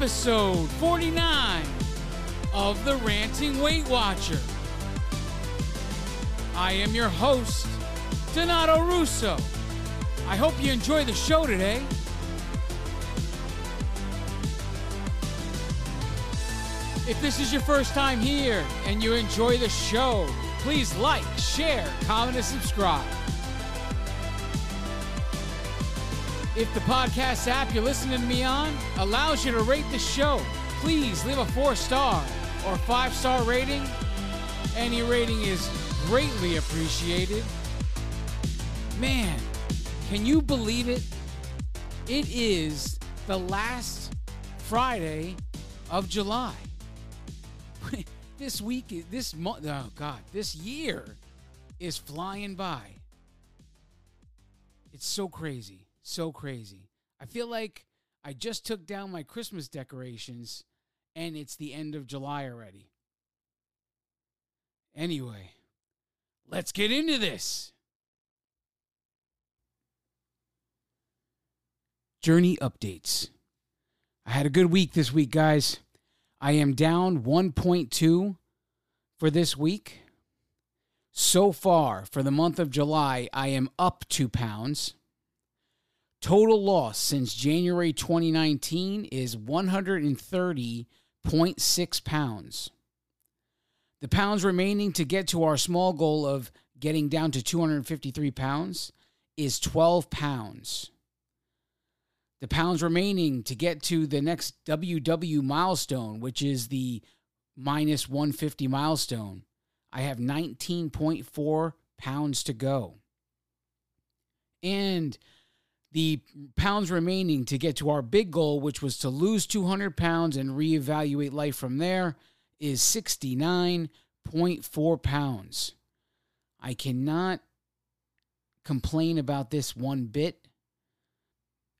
episode 49 of the Ranting Weight Watcher. I am your host, Donato Russo. I hope you enjoy the show today. If this is your first time here and you enjoy the show, please like, share, comment, and subscribe. If the podcast app you're listening to me on allows you to rate the show, please leave a four star or five star rating. Any rating is greatly appreciated. Man, can you believe it? It is the last Friday of July. this week, this month, oh God, this year is flying by. It's so crazy, so crazy. I feel like I just took down my Christmas decorations and it's the end of July already. Anyway, let's get into this. Journey updates. I had a good week this week, guys. I am down 1.2 for this week. So far, for the month of July, I am up two pounds. Total loss since January 2019 is 130.6 pounds. The pounds remaining to get to our small goal of getting down to 253 pounds is 12 pounds. The pounds remaining to get to the next WW milestone, which is the minus 150 milestone, I have 19.4 pounds to go. And the pounds remaining to get to our big goal, which was to lose 200 pounds and reevaluate life from there, is 69.4 pounds. I cannot complain about this one bit.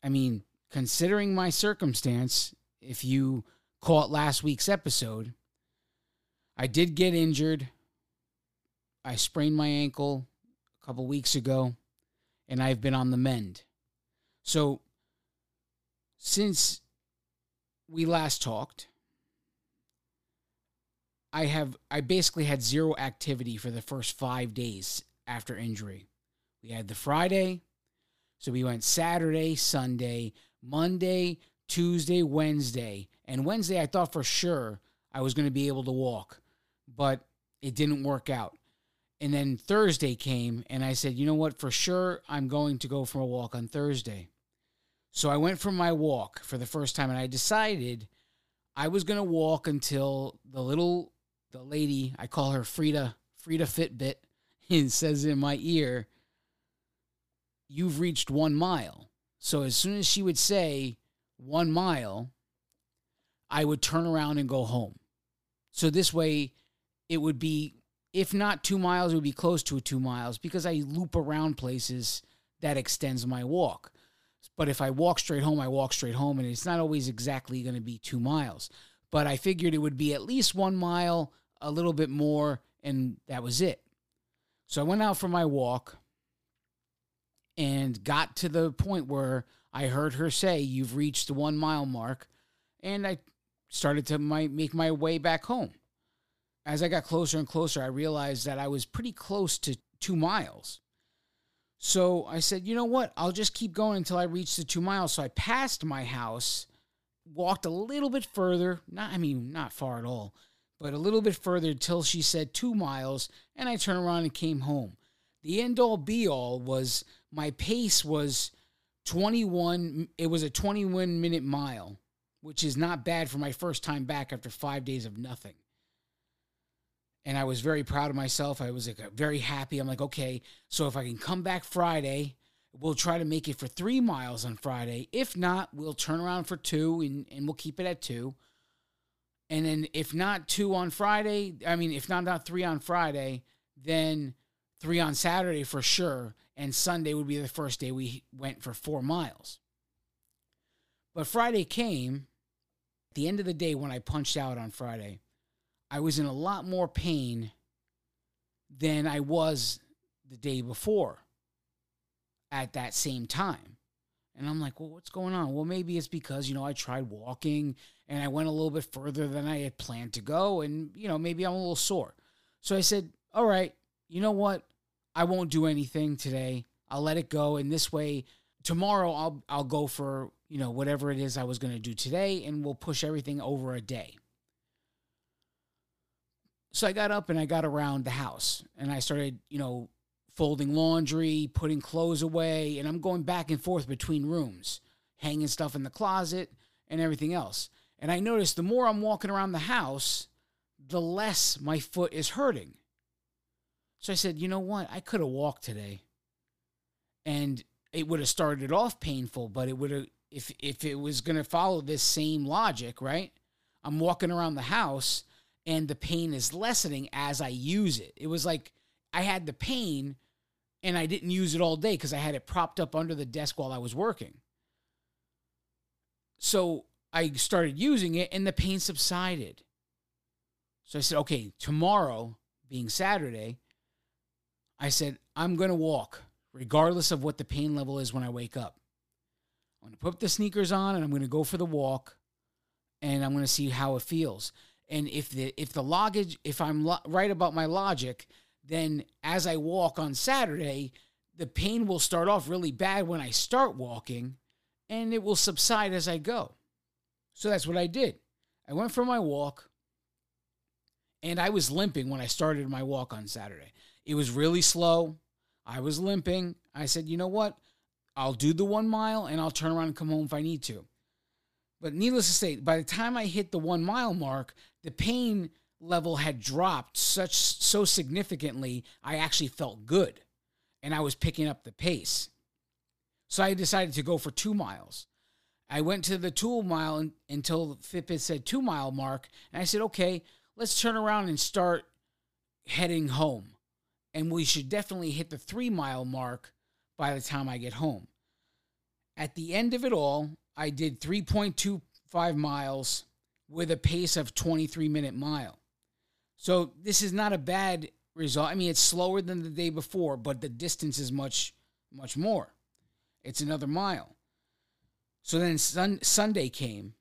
I mean, considering my circumstance, if you caught last week's episode, I did get injured. I sprained my ankle a couple weeks ago, and I've been on the mend. So, since we last talked, I have I basically had zero activity for the first 5 days after injury. We had the Friday, so we went Saturday, Sunday, Monday, Tuesday, Wednesday. And Wednesday, I thought for sure I was going to be able to walk, but it didn't work out. And then Thursday came, and I said, you know what? For sure, I'm going to go for a walk on Thursday. So I went for my walk for the first time, and I decided I was going to walk until the little, the lady, I call her Frida, Frida Fitbit, and says in my ear, You've reached one mile. So as soon as she would say one mile, I would turn around and go home. So this way, it would be, if not two miles, it would be close to two miles because I loop around places that extends my walk. But if I walk straight home, I walk straight home, and it's not always exactly going to be two miles. But I figured it would be at least one mile, a little bit more, and that was it. So I went out for my walk and got to the point where I heard her say, You've reached the one mile mark. And I started to my, make my way back home. As I got closer and closer, I realized that I was pretty close to two miles. So I said, You know what? I'll just keep going until I reach the two miles. So I passed my house, walked a little bit further. Not, I mean, not far at all, but a little bit further until she said two miles. And I turned around and came home. The end all be all was my pace was 21 it was a 21 minute mile which is not bad for my first time back after 5 days of nothing and I was very proud of myself. I was like very happy. I'm like okay so if I can come back Friday we'll try to make it for 3 miles on Friday. If not we'll turn around for 2 and and we'll keep it at 2 and then if not 2 on Friday I mean if not not 3 on Friday then 3 on Saturday for sure. And Sunday would be the first day we went for four miles. But Friday came. At the end of the day, when I punched out on Friday, I was in a lot more pain than I was the day before at that same time. And I'm like, well, what's going on? Well, maybe it's because, you know, I tried walking and I went a little bit further than I had planned to go. And, you know, maybe I'm a little sore. So I said, all right, you know what? I won't do anything today. I'll let it go. And this way, tomorrow I'll I'll go for, you know, whatever it is I was going to do today and we'll push everything over a day. So I got up and I got around the house and I started, you know, folding laundry, putting clothes away, and I'm going back and forth between rooms, hanging stuff in the closet and everything else. And I noticed the more I'm walking around the house, the less my foot is hurting. So I said, you know what? I could have walked today. And it would have started off painful, but it would have if if it was going to follow this same logic, right? I'm walking around the house and the pain is lessening as I use it. It was like I had the pain and I didn't use it all day because I had it propped up under the desk while I was working. So I started using it and the pain subsided. So I said, okay, tomorrow, being Saturday, I said, I'm going to walk regardless of what the pain level is when I wake up. I'm going to put the sneakers on and I'm going to go for the walk and I'm going to see how it feels. And if the if the loggage if I'm lo- right about my logic, then as I walk on Saturday, the pain will start off really bad when I start walking and it will subside as I go. So that's what I did. I went for my walk and I was limping when I started my walk on Saturday. It was really slow. I was limping. I said, you know what? I'll do the one mile and I'll turn around and come home if I need to. But needless to say, by the time I hit the one mile mark, the pain level had dropped such so significantly, I actually felt good and I was picking up the pace. So I decided to go for two miles. I went to the two mile until Fitbit said two mile mark, and I said, okay, let's turn around and start heading home. And we should definitely hit the three mile mark by the time I get home. At the end of it all, I did 3.25 miles with a pace of 23 minute mile. So this is not a bad result. I mean, it's slower than the day before, but the distance is much, much more. It's another mile. So then sun, Sunday came,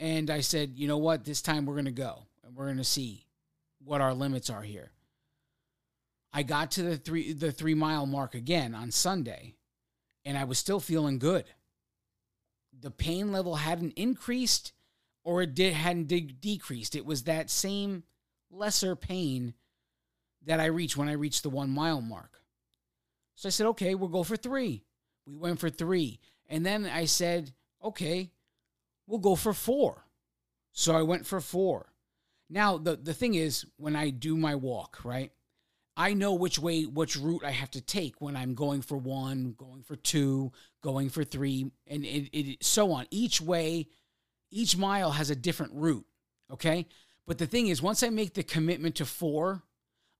and I said, you know what? This time we're going to go and we're going to see what our limits are here. I got to the three the three mile mark again on Sunday, and I was still feeling good. The pain level hadn't increased, or it did hadn't de- decreased. It was that same lesser pain that I reached when I reached the one mile mark. So I said, okay, we'll go for three. We went for three. And then I said, okay, we'll go for four. So I went for four. Now, the, the thing is, when I do my walk, right, I know which way, which route I have to take when I'm going for one, going for two, going for three, and it, it so on. Each way, each mile has a different route. Okay. But the thing is, once I make the commitment to four,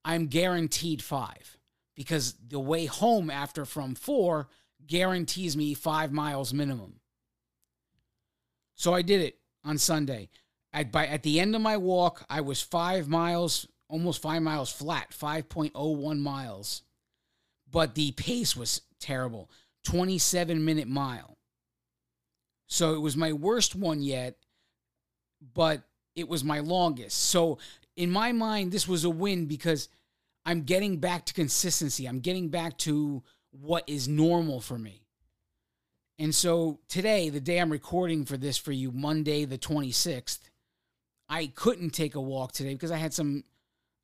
I'm guaranteed five because the way home after from four guarantees me five miles minimum. So I did it on Sunday. By, at the end of my walk, I was five miles, almost five miles flat, 5.01 miles. But the pace was terrible 27 minute mile. So it was my worst one yet, but it was my longest. So in my mind, this was a win because I'm getting back to consistency. I'm getting back to what is normal for me. And so today, the day I'm recording for this for you, Monday the 26th, I couldn't take a walk today because I had some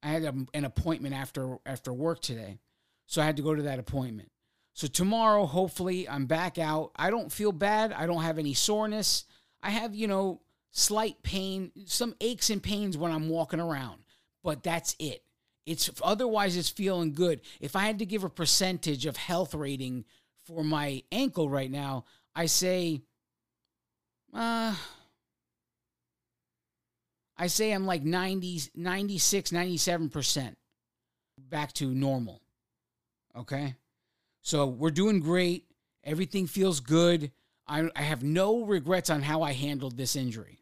I had a, an appointment after after work today. So I had to go to that appointment. So tomorrow, hopefully, I'm back out. I don't feel bad. I don't have any soreness. I have, you know, slight pain, some aches and pains when I'm walking around, but that's it. It's otherwise it's feeling good. If I had to give a percentage of health rating for my ankle right now, I say uh I say I'm like 90 96 97% back to normal. Okay? So we're doing great. Everything feels good. I, I have no regrets on how I handled this injury.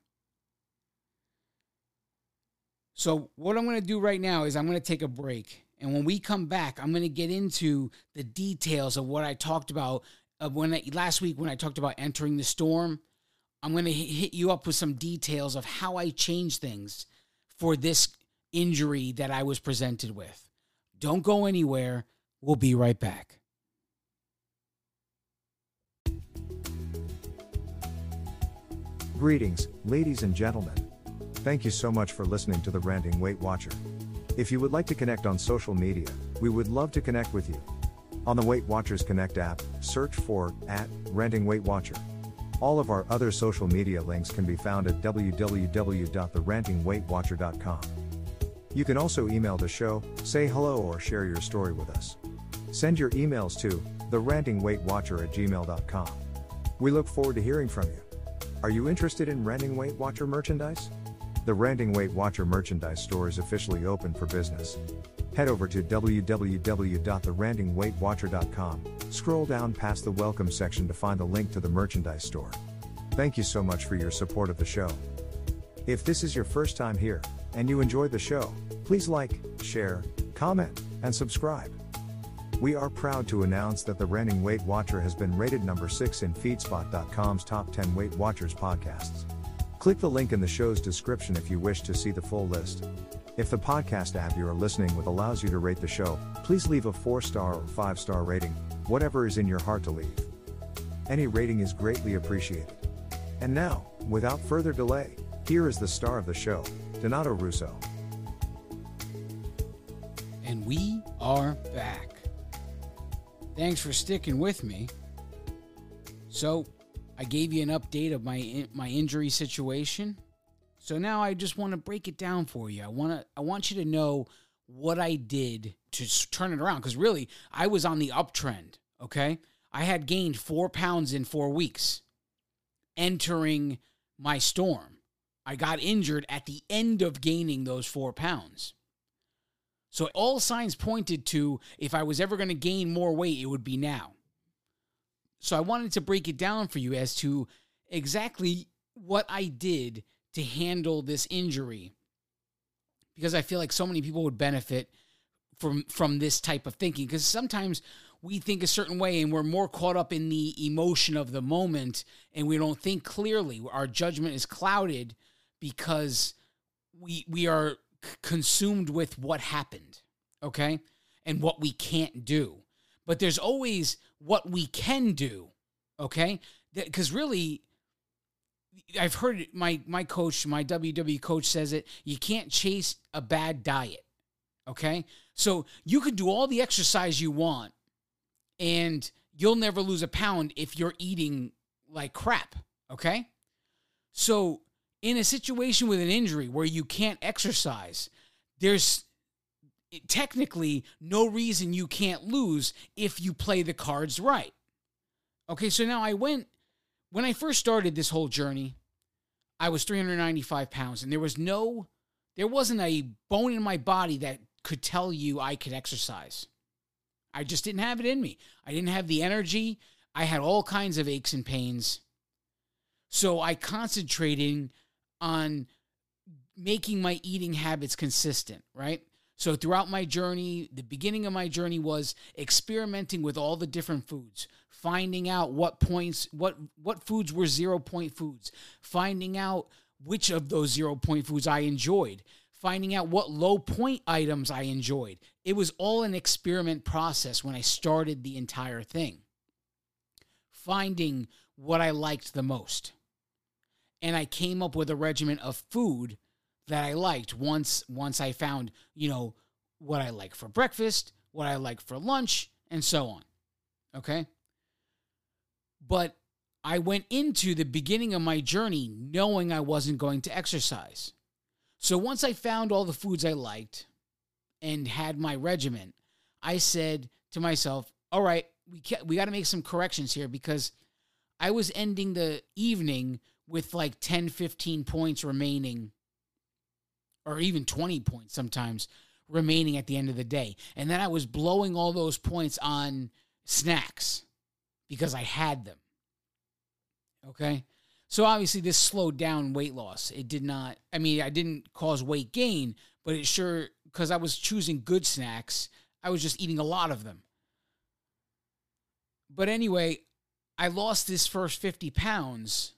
So, what I'm going to do right now is I'm going to take a break And when we come back, I'm going to get into the details of what I talked about of when I, last week when I talked about entering the storm. I'm going to hit you up with some details of how I changed things for this injury that I was presented with. Don't go anywhere. We'll be right back. Greetings, ladies and gentlemen. Thank you so much for listening to the Ranting Weight Watcher. If you would like to connect on social media, we would love to connect with you. On the Weight Watchers Connect app, search for at Ranting Weight Watcher. All of our other social media links can be found at www.therantingweightwatcher.com. You can also email the show, say hello, or share your story with us. Send your emails to therantingweightwatcher at gmail.com. We look forward to hearing from you. Are you interested in Ranting Weight Watcher merchandise? The Ranting Weight Watcher merchandise store is officially open for business. Head over to www.therantingweightwatcher.com, scroll down past the welcome section to find the link to the merchandise store. Thank you so much for your support of the show. If this is your first time here, and you enjoyed the show, please like, share, comment, and subscribe. We are proud to announce that the Ranting Weight Watcher has been rated number 6 in Feedspot.com's top 10 Weight Watchers podcasts. Click the link in the show's description if you wish to see the full list. If the podcast app you are listening with allows you to rate the show, please leave a 4 star or 5 star rating, whatever is in your heart to leave. Any rating is greatly appreciated. And now, without further delay, here is the star of the show, Donato Russo. And we are back. Thanks for sticking with me. So, I gave you an update of my my injury situation. So now I just want to break it down for you. I want to I want you to know what I did to turn it around cuz really I was on the uptrend, okay? I had gained 4 pounds in 4 weeks entering my storm. I got injured at the end of gaining those 4 pounds. So all signs pointed to if I was ever going to gain more weight, it would be now. So I wanted to break it down for you as to exactly what I did to handle this injury because I feel like so many people would benefit from from this type of thinking because sometimes we think a certain way and we're more caught up in the emotion of the moment and we don't think clearly our judgment is clouded because we we are consumed with what happened, okay? And what we can't do. But there's always what we can do, okay? Because really, I've heard it, my my coach, my WWE coach says it. You can't chase a bad diet. Okay, so you can do all the exercise you want, and you'll never lose a pound if you're eating like crap. Okay, so in a situation with an injury where you can't exercise, there's technically no reason you can't lose if you play the cards right. Okay, so now I went, when I first started this whole journey, I was 395 pounds, and there was no, there wasn't a bone in my body that could tell you I could exercise. I just didn't have it in me. I didn't have the energy. I had all kinds of aches and pains. So I concentrated on making my eating habits consistent, right? So throughout my journey, the beginning of my journey was experimenting with all the different foods, finding out what points, what what foods were zero point foods, finding out which of those zero point foods I enjoyed, finding out what low point items I enjoyed. It was all an experiment process when I started the entire thing. Finding what I liked the most. And I came up with a regimen of food that I liked once once I found, you know, what I like for breakfast, what I like for lunch, and so on. Okay? But I went into the beginning of my journey knowing I wasn't going to exercise. So once I found all the foods I liked and had my regimen, I said to myself, "All right, we we got to make some corrections here because I was ending the evening with like 10 15 points remaining or even 20 points sometimes remaining at the end of the day. And then I was blowing all those points on snacks because I had them. Okay. So obviously, this slowed down weight loss. It did not, I mean, I didn't cause weight gain, but it sure because I was choosing good snacks. I was just eating a lot of them. But anyway, I lost this first 50 pounds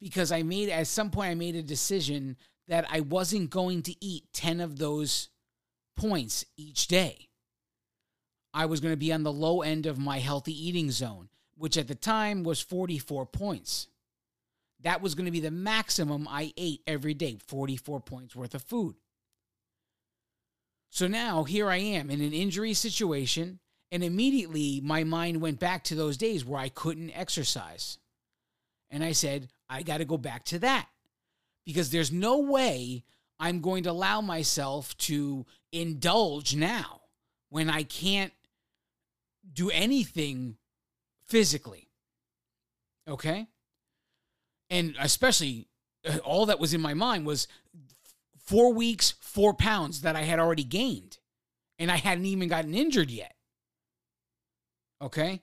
because I made, at some point, I made a decision that I wasn't going to eat 10 of those points each day. I was going to be on the low end of my healthy eating zone, which at the time was 44 points. That was going to be the maximum I ate every day 44 points worth of food. So now here I am in an injury situation, and immediately my mind went back to those days where I couldn't exercise. And I said, I got to go back to that because there's no way I'm going to allow myself to indulge now when I can't do anything physically. Okay? And especially uh, all that was in my mind was four weeks, four pounds that I had already gained. And I hadn't even gotten injured yet. Okay?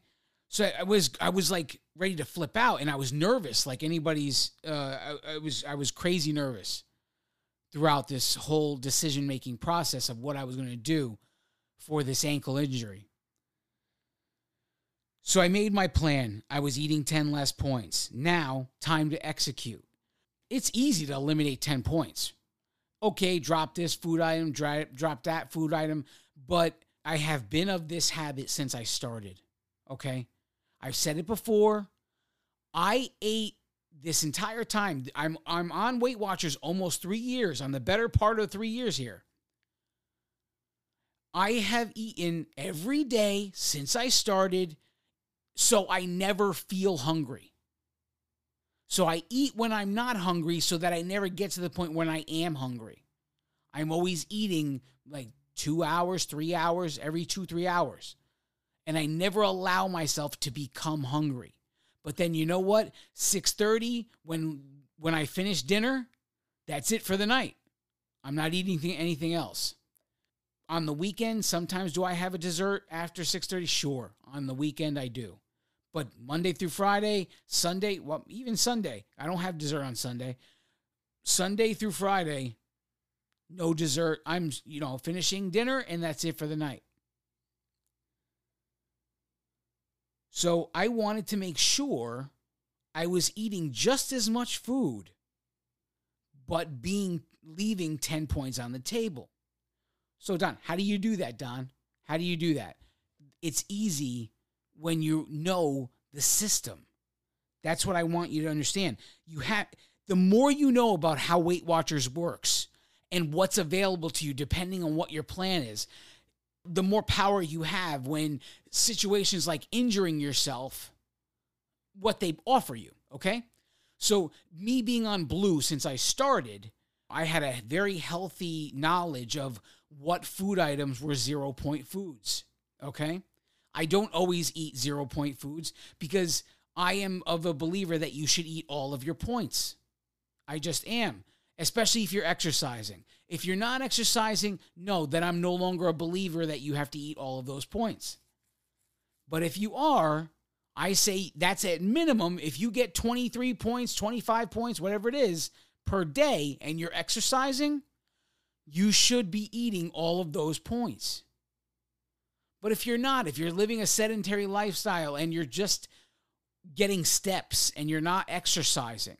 So I was I was like ready to flip out and I was nervous like anybody's uh I, I was I was crazy nervous throughout this whole decision making process of what I was going to do for this ankle injury. So I made my plan. I was eating 10 less points. Now, time to execute. It's easy to eliminate 10 points. Okay, drop this food item, drop that food item, but I have been of this habit since I started. Okay? I've said it before. I ate this entire time. I'm I'm on Weight Watchers almost 3 years, on the better part of 3 years here. I have eaten every day since I started so I never feel hungry. So I eat when I'm not hungry so that I never get to the point when I am hungry. I'm always eating like two hours, three hours, every two, three hours. And I never allow myself to become hungry. But then you know what? 6:30 when when I finish dinner, that's it for the night. I'm not eating anything else. On the weekend, sometimes do I have a dessert after 6:30? Sure. On the weekend I do. But Monday through Friday, Sunday, well, even Sunday, I don't have dessert on Sunday. Sunday through Friday, no dessert. I'm, you know, finishing dinner and that's it for the night. So I wanted to make sure I was eating just as much food, but being leaving 10 points on the table. So, Don, how do you do that, Don? How do you do that? It's easy when you know the system. That's what I want you to understand. You have the more you know about how Weight Watchers works and what's available to you depending on what your plan is, the more power you have when situations like injuring yourself what they offer you, okay? So, me being on blue since I started, I had a very healthy knowledge of what food items were zero point foods, okay? I don't always eat zero point foods because I am of a believer that you should eat all of your points. I just am, especially if you're exercising. If you're not exercising, no, then I'm no longer a believer that you have to eat all of those points. But if you are, I say that's at minimum. If you get 23 points, 25 points, whatever it is per day, and you're exercising, you should be eating all of those points. But if you're not, if you're living a sedentary lifestyle and you're just getting steps and you're not exercising,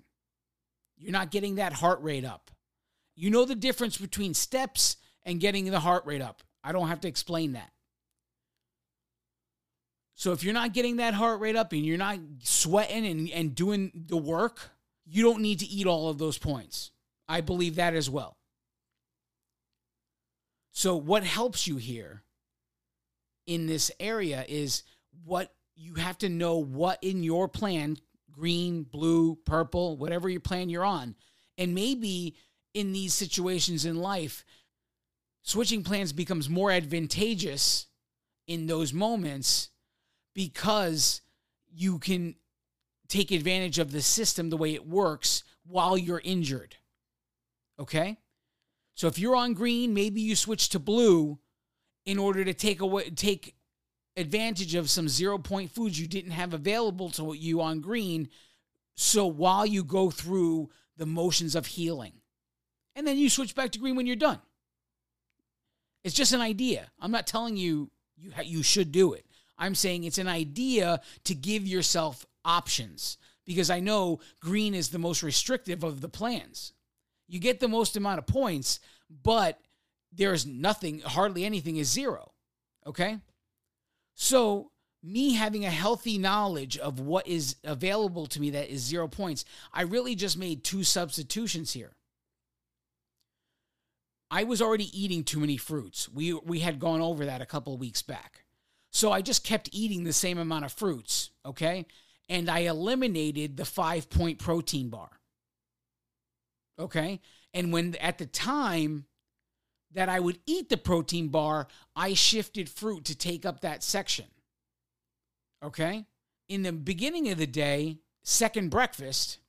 you're not getting that heart rate up. You know the difference between steps and getting the heart rate up. I don't have to explain that. So if you're not getting that heart rate up and you're not sweating and, and doing the work, you don't need to eat all of those points. I believe that as well. So, what helps you here in this area is what you have to know what in your plan green, blue, purple, whatever your plan you're on. And maybe in these situations in life, switching plans becomes more advantageous in those moments because you can take advantage of the system the way it works while you're injured. Okay? So if you're on green, maybe you switch to blue in order to take away take advantage of some zero point foods you didn't have available to you on green so while you go through the motions of healing and then you switch back to green when you're done It's just an idea. I'm not telling you you you should do it. I'm saying it's an idea to give yourself options because I know green is the most restrictive of the plans. You get the most amount of points, but there's nothing, hardly anything is zero. Okay? So, me having a healthy knowledge of what is available to me that is zero points, I really just made two substitutions here. I was already eating too many fruits. We we had gone over that a couple weeks back. So I just kept eating the same amount of fruits, okay? And I eliminated the 5-point protein bar. Okay? And when at the time that I would eat the protein bar, I shifted fruit to take up that section. Okay? In the beginning of the day, second breakfast,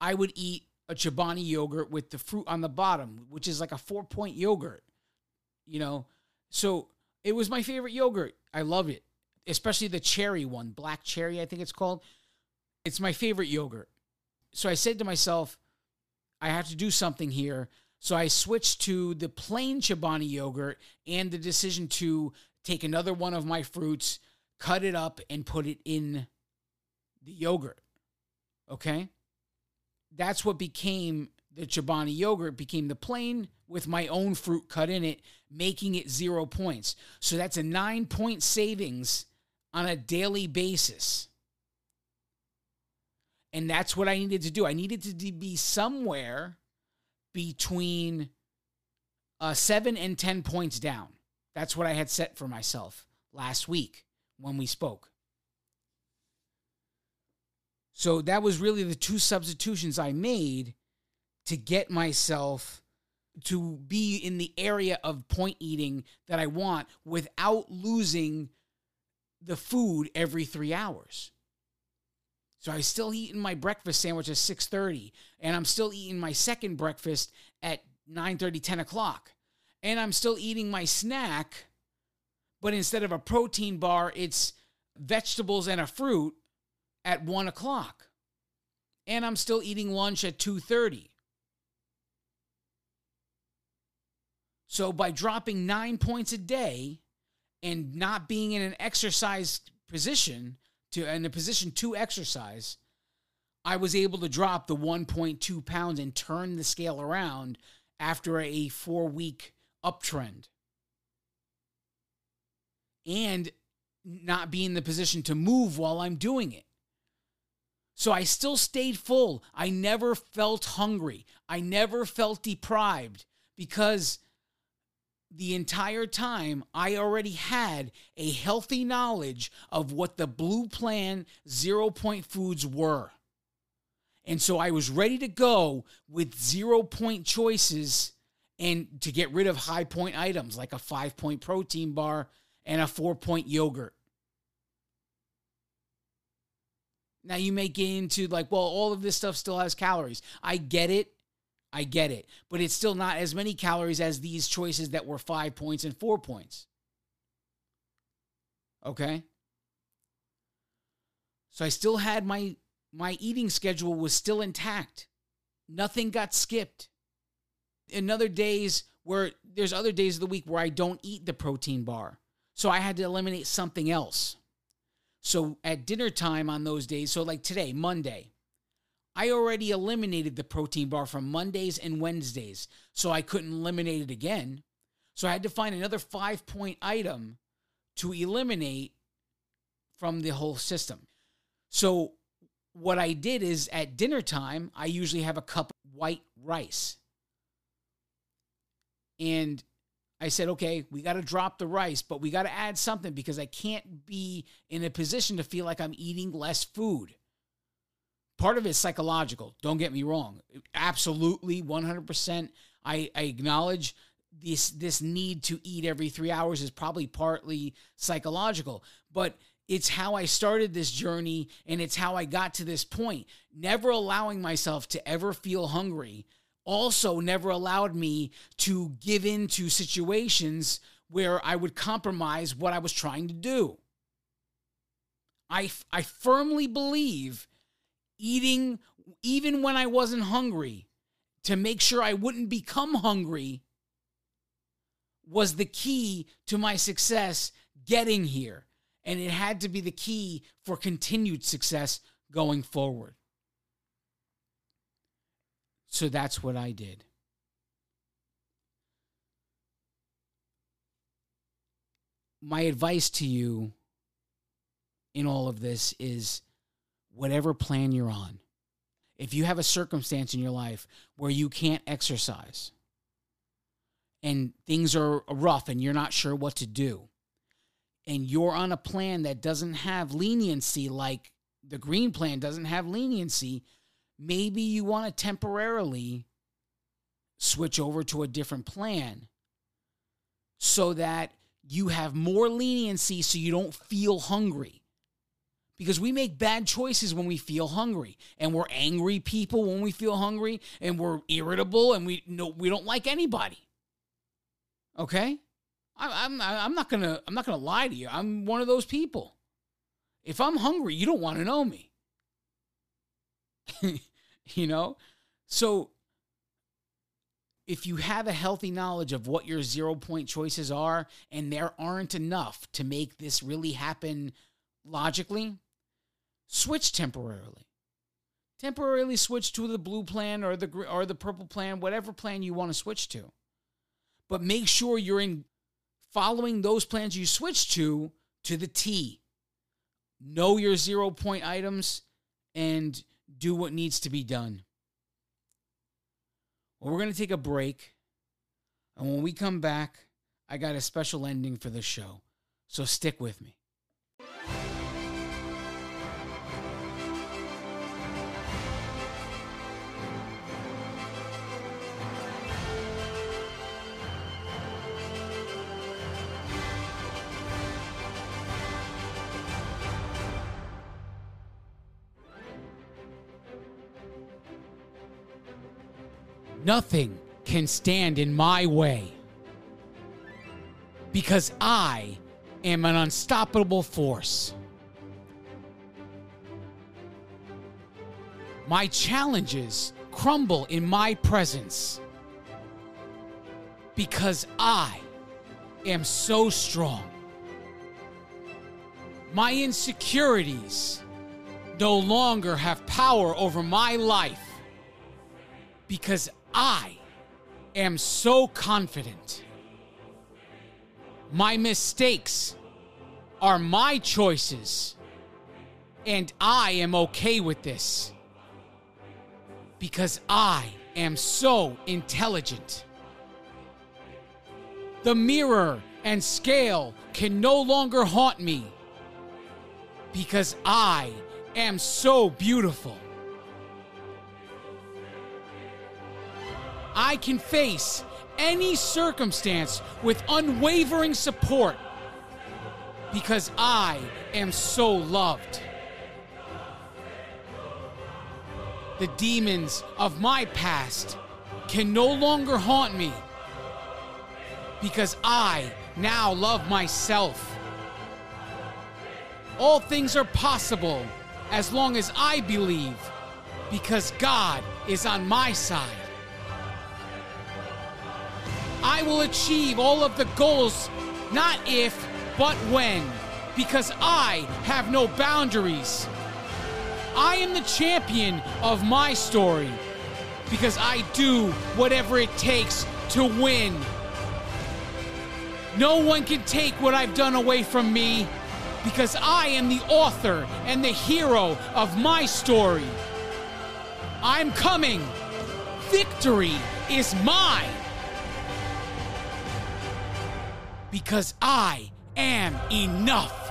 I would eat a Chobani yogurt with the fruit on the bottom, which is like a four point yogurt. You know, so it was my favorite yogurt. I love it, especially the cherry one, black cherry, I think it's called. It's my favorite yogurt. So I said to myself, I have to do something here. So I switched to the plain Chobani yogurt and the decision to take another one of my fruits, cut it up, and put it in the yogurt. Okay? that's what became the Chobani yogurt became the plain with my own fruit cut in it, making it zero points. So that's a nine point savings on a daily basis. And that's what I needed to do. I needed to be somewhere between uh, seven and 10 points down. That's what I had set for myself last week when we spoke. So that was really the two substitutions I made to get myself to be in the area of point eating that I want without losing the food every 3 hours. So I'm still eating my breakfast sandwich at 6:30 and I'm still eating my second breakfast at 9:30 10 o'clock. And I'm still eating my snack, but instead of a protein bar, it's vegetables and a fruit at one o'clock. And I'm still eating lunch at 2:30. So by dropping nine points a day and not being in an exercise position to in the position to exercise, I was able to drop the 1.2 pounds and turn the scale around after a four week uptrend. And not be in the position to move while I'm doing it. So I still stayed full. I never felt hungry. I never felt deprived because the entire time I already had a healthy knowledge of what the blue plan zero point foods were. And so I was ready to go with zero point choices and to get rid of high point items like a five point protein bar and a four point yogurt. Now you may get into like, well, all of this stuff still has calories. I get it. I get it. But it's still not as many calories as these choices that were five points and four points. Okay? So I still had my my eating schedule was still intact. Nothing got skipped. In other days where there's other days of the week where I don't eat the protein bar. So I had to eliminate something else. So at dinner time on those days, so like today, Monday, I already eliminated the protein bar from Mondays and Wednesdays, so I couldn't eliminate it again. So I had to find another five point item to eliminate from the whole system. So what I did is at dinner time, I usually have a cup of white rice. And I said, okay, we got to drop the rice, but we got to add something because I can't be in a position to feel like I'm eating less food. Part of it's psychological. Don't get me wrong. Absolutely, 100%. I, I acknowledge this this need to eat every three hours is probably partly psychological, but it's how I started this journey and it's how I got to this point. Never allowing myself to ever feel hungry also never allowed me to give in to situations where I would compromise what I was trying to do. I, I firmly believe eating, even when I wasn't hungry, to make sure I wouldn't become hungry, was the key to my success getting here. And it had to be the key for continued success going forward. So that's what I did. My advice to you in all of this is whatever plan you're on, if you have a circumstance in your life where you can't exercise and things are rough and you're not sure what to do, and you're on a plan that doesn't have leniency like the green plan doesn't have leniency, maybe you want to temporarily switch over to a different plan so that you have more leniency so you don't feel hungry because we make bad choices when we feel hungry. And we're angry people when we feel hungry. And we're irritable and we no we don't like anybody. Okay? I'm, I'm i'm not gonna i'm not gonna lie to you. I'm one of those people. If i'm hungry you don't want to know me. You know? So if you have a healthy knowledge of what your zero point choices are and there aren't enough to make this really happen logically switch temporarily. Temporarily switch to the blue plan or the or the purple plan, whatever plan you want to switch to. But make sure you're in following those plans you switch to to the T. Know your zero point items and do what needs to be done. Well, we're going to take a break. And when we come back, I got a special ending for the show. So stick with me. Nothing can stand in my way because I am an unstoppable force. My challenges crumble in my presence because I am so strong. My insecurities no longer have power over my life because I am so confident. My mistakes are my choices, and I am okay with this because I am so intelligent. The mirror and scale can no longer haunt me because I am so beautiful. I can face any circumstance with unwavering support because I am so loved. The demons of my past can no longer haunt me because I now love myself. All things are possible as long as I believe because God is on my side. I will achieve all of the goals, not if, but when, because I have no boundaries. I am the champion of my story because I do whatever it takes to win. No one can take what I've done away from me because I am the author and the hero of my story. I'm coming. Victory is mine. Because I am enough.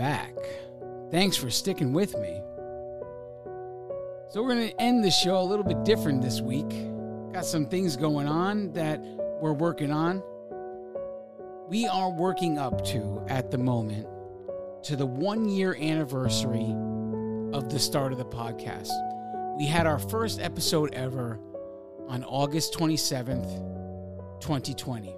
Back. Thanks for sticking with me. So, we're going to end the show a little bit different this week. got some things going on that we're working on. We are working up to, at the moment, to the one year anniversary of the start of the podcast. We had our first episode ever on August 27th, 2020.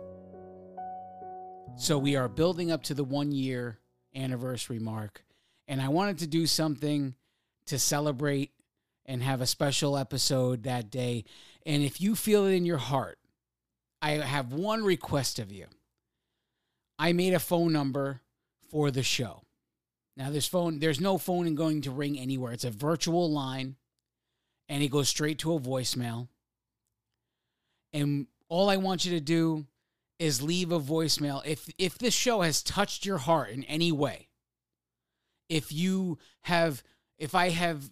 So we are building up to the one year anniversary mark. And I wanted to do something to celebrate and have a special episode that day. And if you feel it in your heart, I have one request of you. I made a phone number for the show. Now this phone, there's no phone going to ring anywhere. It's a virtual line and it goes straight to a voicemail. And all I want you to do is leave a voicemail. If if this show has touched your heart in any way, if you have if I have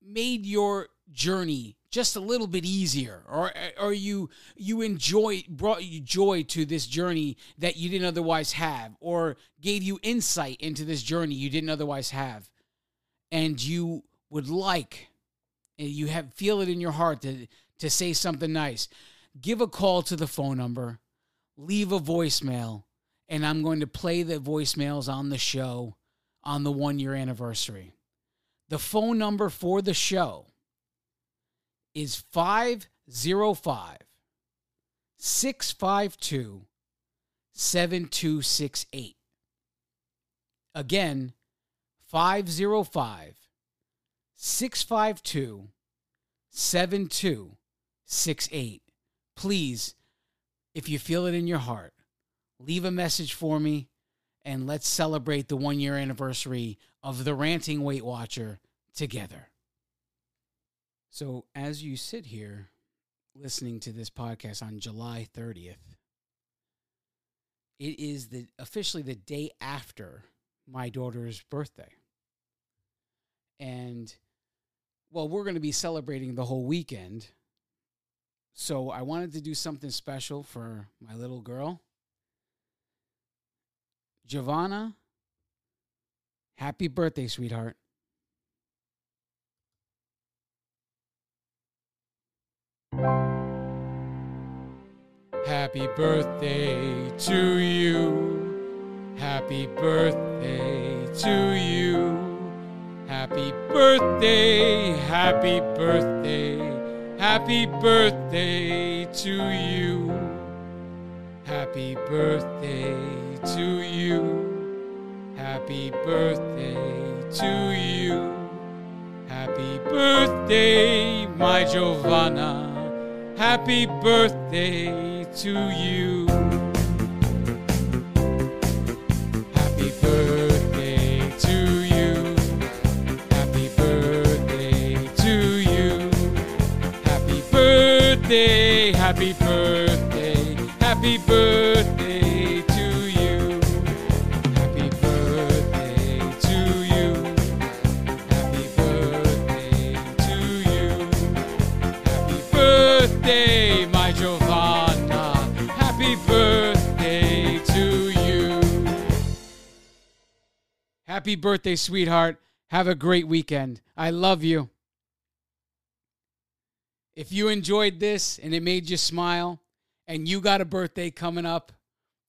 made your journey just a little bit easier or or you you enjoy brought you joy to this journey that you didn't otherwise have or gave you insight into this journey you didn't otherwise have and you would like and you have feel it in your heart to to say something nice give a call to the phone number leave a voicemail and I'm going to play the voicemails on the show on the 1 year anniversary the phone number for the show is 505 652 7268. Again, 505 652 7268. Please, if you feel it in your heart, leave a message for me and let's celebrate the one year anniversary of the Ranting Weight Watcher together. So, as you sit here listening to this podcast on July 30th, it is the officially the day after my daughter's birthday. And well, we're going to be celebrating the whole weekend. So, I wanted to do something special for my little girl. Giovanna, happy birthday, sweetheart. Happy birthday to you. Happy birthday to you. Happy birthday, happy birthday, happy birthday to you. Happy birthday to you. Happy birthday to you. Happy birthday, my Giovanna. Happy birthday to you. Happy birthday, sweetheart. Have a great weekend. I love you. If you enjoyed this and it made you smile, and you got a birthday coming up,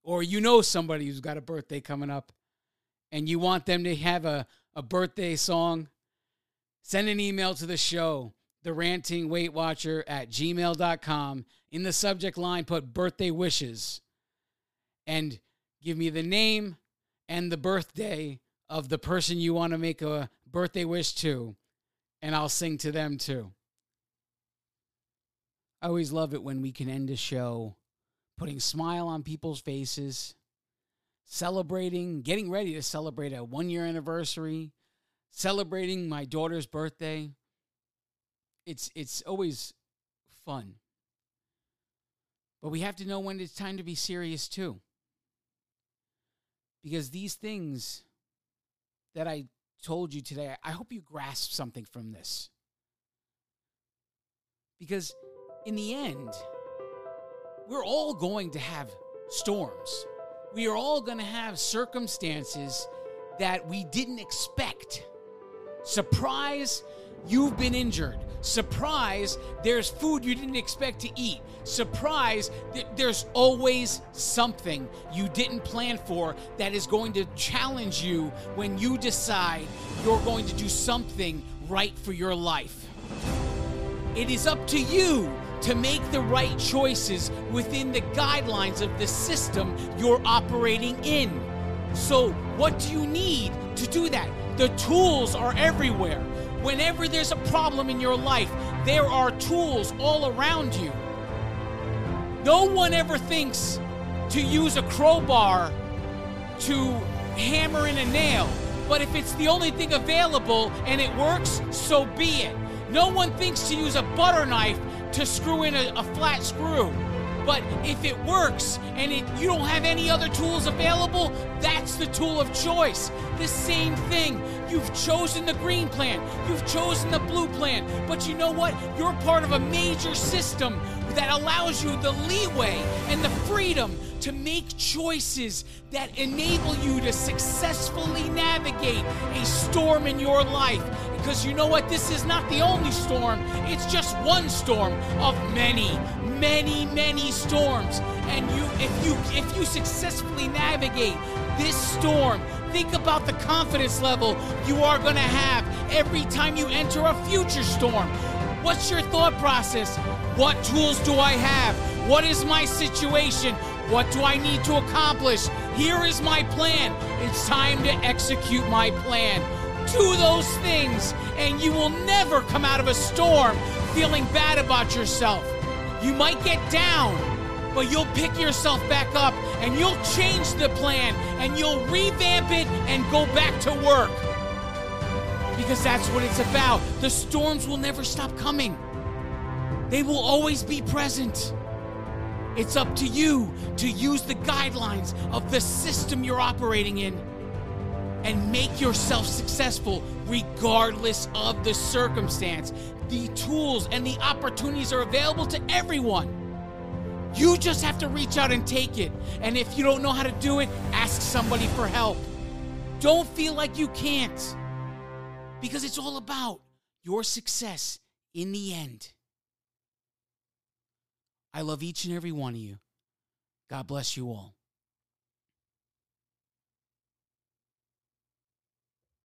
or you know somebody who's got a birthday coming up, and you want them to have a, a birthday song, send an email to the show, the ranting weight watcher at gmail.com. In the subject line, put birthday wishes and give me the name and the birthday of the person you want to make a birthday wish to, and I'll sing to them too. I always love it when we can end a show putting smile on people's faces, celebrating, getting ready to celebrate a one year anniversary, celebrating my daughter's birthday. It's it's always fun. But we have to know when it's time to be serious too. Because these things that I told you today, I hope you grasp something from this. Because in the end, we're all going to have storms. We are all going to have circumstances that we didn't expect. Surprise, you've been injured. Surprise, there's food you didn't expect to eat. Surprise, th- there's always something you didn't plan for that is going to challenge you when you decide you're going to do something right for your life. It is up to you to make the right choices within the guidelines of the system you're operating in. So, what do you need to do that? The tools are everywhere. Whenever there's a problem in your life, there are tools all around you. No one ever thinks to use a crowbar to hammer in a nail, but if it's the only thing available and it works, so be it. No one thinks to use a butter knife to screw in a, a flat screw. But if it works and it, you don't have any other tools available, that's the tool of choice. The same thing. You've chosen the green plan, you've chosen the blue plan, but you know what? You're part of a major system that allows you the leeway and the freedom to make choices that enable you to successfully navigate a storm in your life. Because you know what? This is not the only storm, it's just one storm of many, many, many storms. And you if you if you successfully navigate this storm, think about the confidence level you are going to have every time you enter a future storm. What's your thought process? What tools do I have? What is my situation? What do I need to accomplish? Here is my plan. It's time to execute my plan. Do those things, and you will never come out of a storm feeling bad about yourself. You might get down, but you'll pick yourself back up and you'll change the plan and you'll revamp it and go back to work. Because that's what it's about. The storms will never stop coming, they will always be present. It's up to you to use the guidelines of the system you're operating in and make yourself successful regardless of the circumstance. The tools and the opportunities are available to everyone. You just have to reach out and take it. And if you don't know how to do it, ask somebody for help. Don't feel like you can't because it's all about your success in the end. I love each and every one of you. God bless you all.